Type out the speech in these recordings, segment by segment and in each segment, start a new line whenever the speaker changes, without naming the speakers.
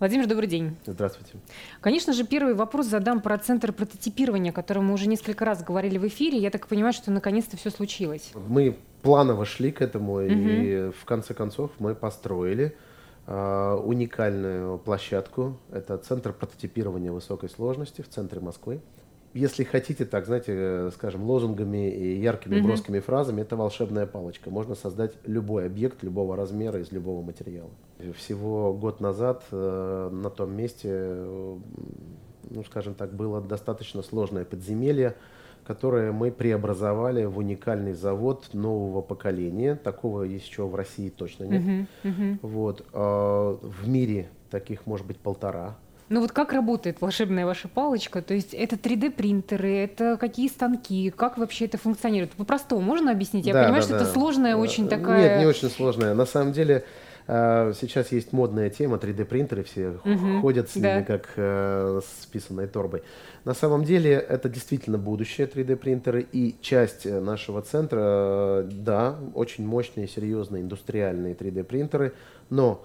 Владимир, добрый день.
Здравствуйте.
Конечно же, первый вопрос задам про центр прототипирования, о котором мы уже несколько раз говорили в эфире. Я так понимаю, что наконец-то все случилось.
Мы планово шли к этому, угу. и в конце концов мы построили э, уникальную площадку. Это центр прототипирования высокой сложности в центре Москвы если хотите, так, знаете, э, скажем, лозунгами и яркими mm-hmm. броскими фразами, это волшебная палочка. Можно создать любой объект любого размера из любого материала. Всего год назад э, на том месте, э, ну, скажем так, было достаточно сложное подземелье, которое мы преобразовали в уникальный завод нового поколения. Такого еще в России точно нет. Mm-hmm. Mm-hmm. Вот. Э, в мире таких может быть полтора.
Ну вот как работает волшебная ваша палочка? То есть это 3D-принтеры, это какие станки, как вообще это функционирует? По-простому можно объяснить? Я да, понимаю, да, что да. это сложная, очень такая...
Нет, не очень сложная. На самом деле э, сейчас есть модная тема 3D-принтеры, все угу, ходят с ними как э, с списанной торбой. На самом деле это действительно будущее 3D-принтеры и часть нашего центра, э, да, очень мощные, серьезные индустриальные 3D-принтеры, но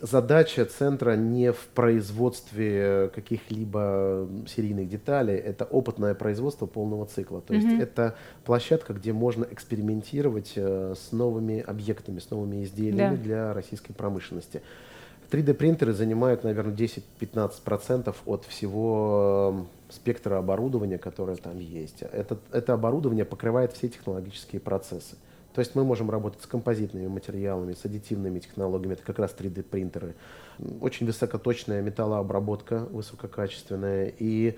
задача центра не в производстве каких-либо серийных деталей, это опытное производство полного цикла. То есть mm-hmm. это площадка, где можно экспериментировать э, с новыми объектами, с новыми изделиями да. для российской промышленности. 3D-принтеры занимают, наверное, 10-15% от всего э, спектра оборудования, которое там есть. Это, это оборудование покрывает все технологические процессы. То есть мы можем работать с композитными материалами, с аддитивными технологиями, это как раз 3D принтеры. Очень высокоточная металлообработка, высококачественная. И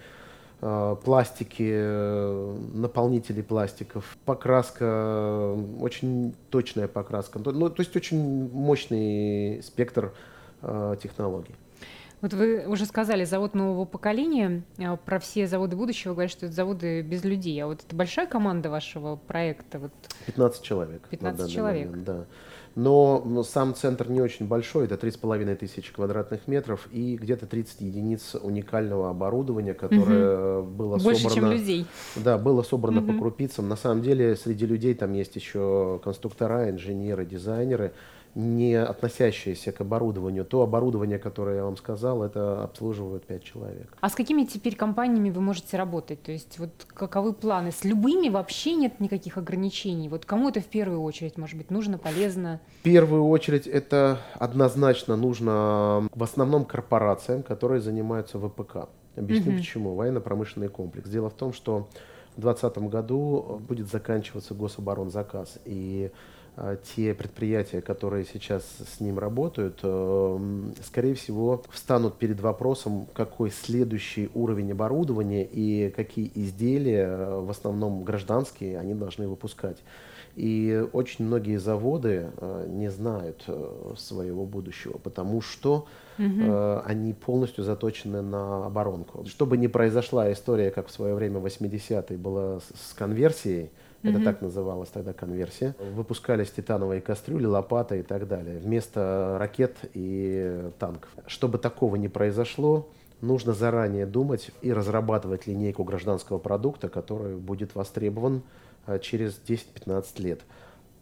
э, пластики, э, наполнители пластиков, покраска, очень точная покраска. Ну, то есть очень мощный спектр э, технологий.
Вот вы уже сказали, завод нового поколения. А, про все заводы будущего говорят, что это заводы без людей. А вот это большая команда вашего проекта? Вот...
15 человек.
15 человек.
Момент, да. Но сам центр не очень большой, это 3,5 тысячи квадратных метров и где-то 30 единиц уникального оборудования, которое угу. было
Больше,
собрано...
чем людей.
Да, было собрано угу. по крупицам. На самом деле среди людей там есть еще конструктора, инженеры, дизайнеры не относящиеся к оборудованию. То оборудование, которое я вам сказал, это обслуживают 5 человек.
А с какими теперь компаниями вы можете работать? То есть вот каковы планы? С любыми вообще нет никаких ограничений? Вот кому это в первую очередь, может быть, нужно, полезно?
В первую очередь это однозначно нужно в основном корпорациям, которые занимаются ВПК. Объясню угу. почему. Военно-промышленный комплекс. Дело в том, что в 2020 году будет заканчиваться гособоронзаказ. И те предприятия, которые сейчас с ним работают, э, скорее всего, встанут перед вопросом, какой следующий уровень оборудования и какие изделия, э, в основном гражданские, они должны выпускать. И очень многие заводы э, не знают своего будущего, потому что угу. они полностью заточены на оборонку. Чтобы не произошла история, как в свое время 80-е была с конверсией, это mm так называлась тогда конверсия. Выпускались титановые кастрюли, лопаты и так далее. Вместо ракет и танков. Чтобы такого не произошло, нужно заранее думать и разрабатывать линейку гражданского продукта, который будет востребован э, через 10-15 лет.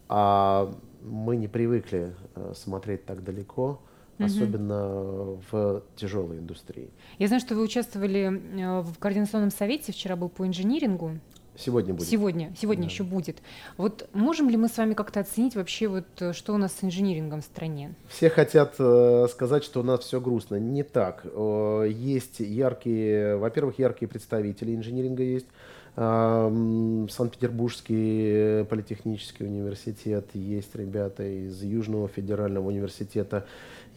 А мы не привыкли э, смотреть так далеко, угу. особенно в тяжелой индустрии.
Я знаю, что вы участвовали э, в координационном совете, вчера был по инжинирингу.
Сегодня будет.
Сегодня, сегодня да. еще будет. Вот можем ли мы с вами как-то оценить вообще, вот, э, что у нас с инжинирингом в стране?
Все хотят э, сказать, что у нас все грустно. Не так. Э, есть яркие, во-первых, яркие представители инжиниринга есть. Э, Санкт-Петербургский политехнический университет, есть ребята из Южного федерального университета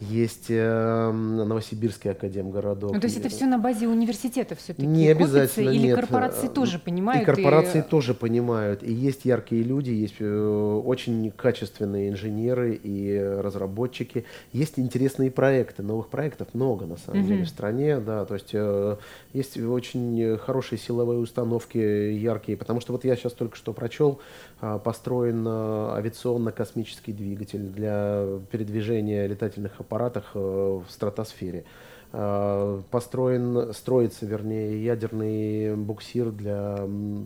есть э, Новосибирский академгородок.
Ну, то есть это все на базе университета все-таки
Не обязательно,
Или
нет.
корпорации тоже понимают?
И корпорации и... тоже понимают. И есть яркие люди, есть э, очень качественные инженеры и разработчики. Есть интересные проекты, новых проектов много на самом угу. деле в стране. Да, то есть э, есть очень хорошие силовые установки, яркие. Потому что вот я сейчас только что прочел, э, построен э, авиационно-космический двигатель для передвижения летательных аппаратах э, в стратосфере. Э, построен, строится, вернее, ядерный буксир для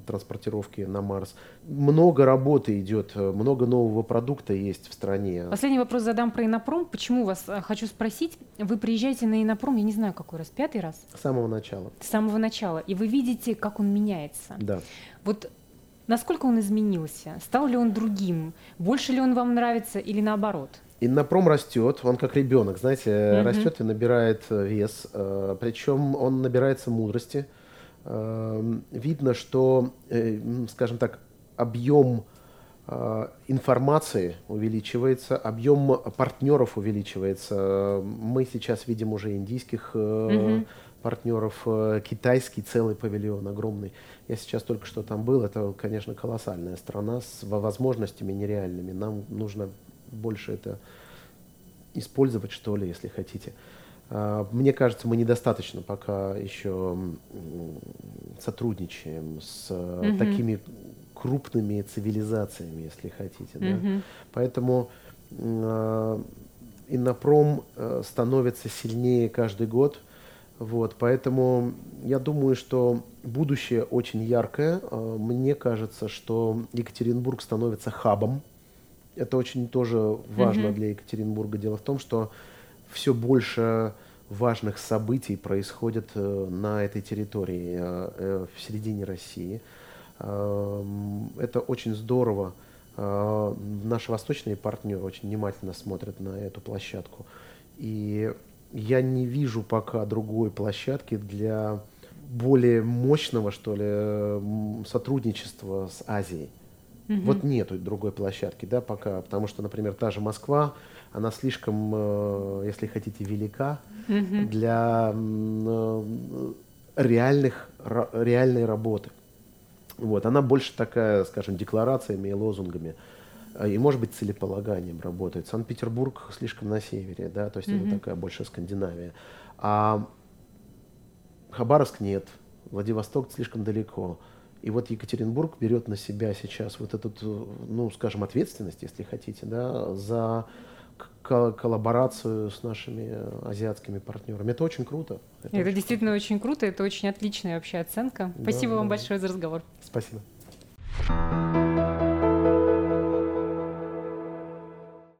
транспортировки на Марс. Много работы идет, много нового продукта есть в стране.
Последний вопрос задам про Инопром. Почему вас э, хочу спросить? Вы приезжаете на Инопром, я не знаю, какой раз, пятый раз?
С самого начала.
С самого начала. И вы видите, как он меняется.
Да.
Вот насколько он изменился? Стал ли он другим? Больше ли он вам нравится или наоборот?
Иннопром растет, он как ребенок, знаете, mm-hmm. растет и набирает э, вес, э, причем он набирается мудрости. Э, видно, что, скажем так, объем информации увеличивается, объем партнеров увеличивается. Мы сейчас видим уже индийских mm-hmm. партнеров, китайский целый павильон огромный. Я сейчас только что там был, это, конечно, колоссальная страна с возможностями нереальными. Нам нужно больше это использовать, что ли, если хотите. А, мне кажется, мы недостаточно пока еще сотрудничаем с mm-hmm. такими крупными цивилизациями, если хотите. Mm-hmm. Да? Поэтому э, Иннопром э, становится сильнее каждый год. Вот, поэтому я думаю, что будущее очень яркое. Э, мне кажется, что Екатеринбург становится хабом это очень тоже важно mm-hmm. для Екатеринбурга. Дело в том, что все больше важных событий происходит э, на этой территории, э, э, в середине России. Эм, это очень здорово. Наши восточные партнеры очень внимательно смотрят на эту площадку. И я не вижу пока другой площадки для более мощного, что ли, сотрудничества с Азией. Угу. Вот нету другой площадки, да, пока, потому что, например, та же Москва, она слишком, э, если хотите, велика угу. для э, реальных, реальной работы. Вот, она больше такая, скажем, декларациями и лозунгами э, и, может быть, целеполаганием работает. Санкт-Петербург слишком на севере, да, то есть mm-hmm. это такая больше Скандинавия. А Хабаровск нет, Владивосток слишком далеко. И вот Екатеринбург берет на себя сейчас вот эту, ну, скажем, ответственность, если хотите, да, за коллаборацию с нашими азиатскими партнерами. Это очень круто.
Это, это очень действительно круто. очень круто, это очень отличная вообще оценка. Спасибо да, вам да. большое за разговор.
Спасибо.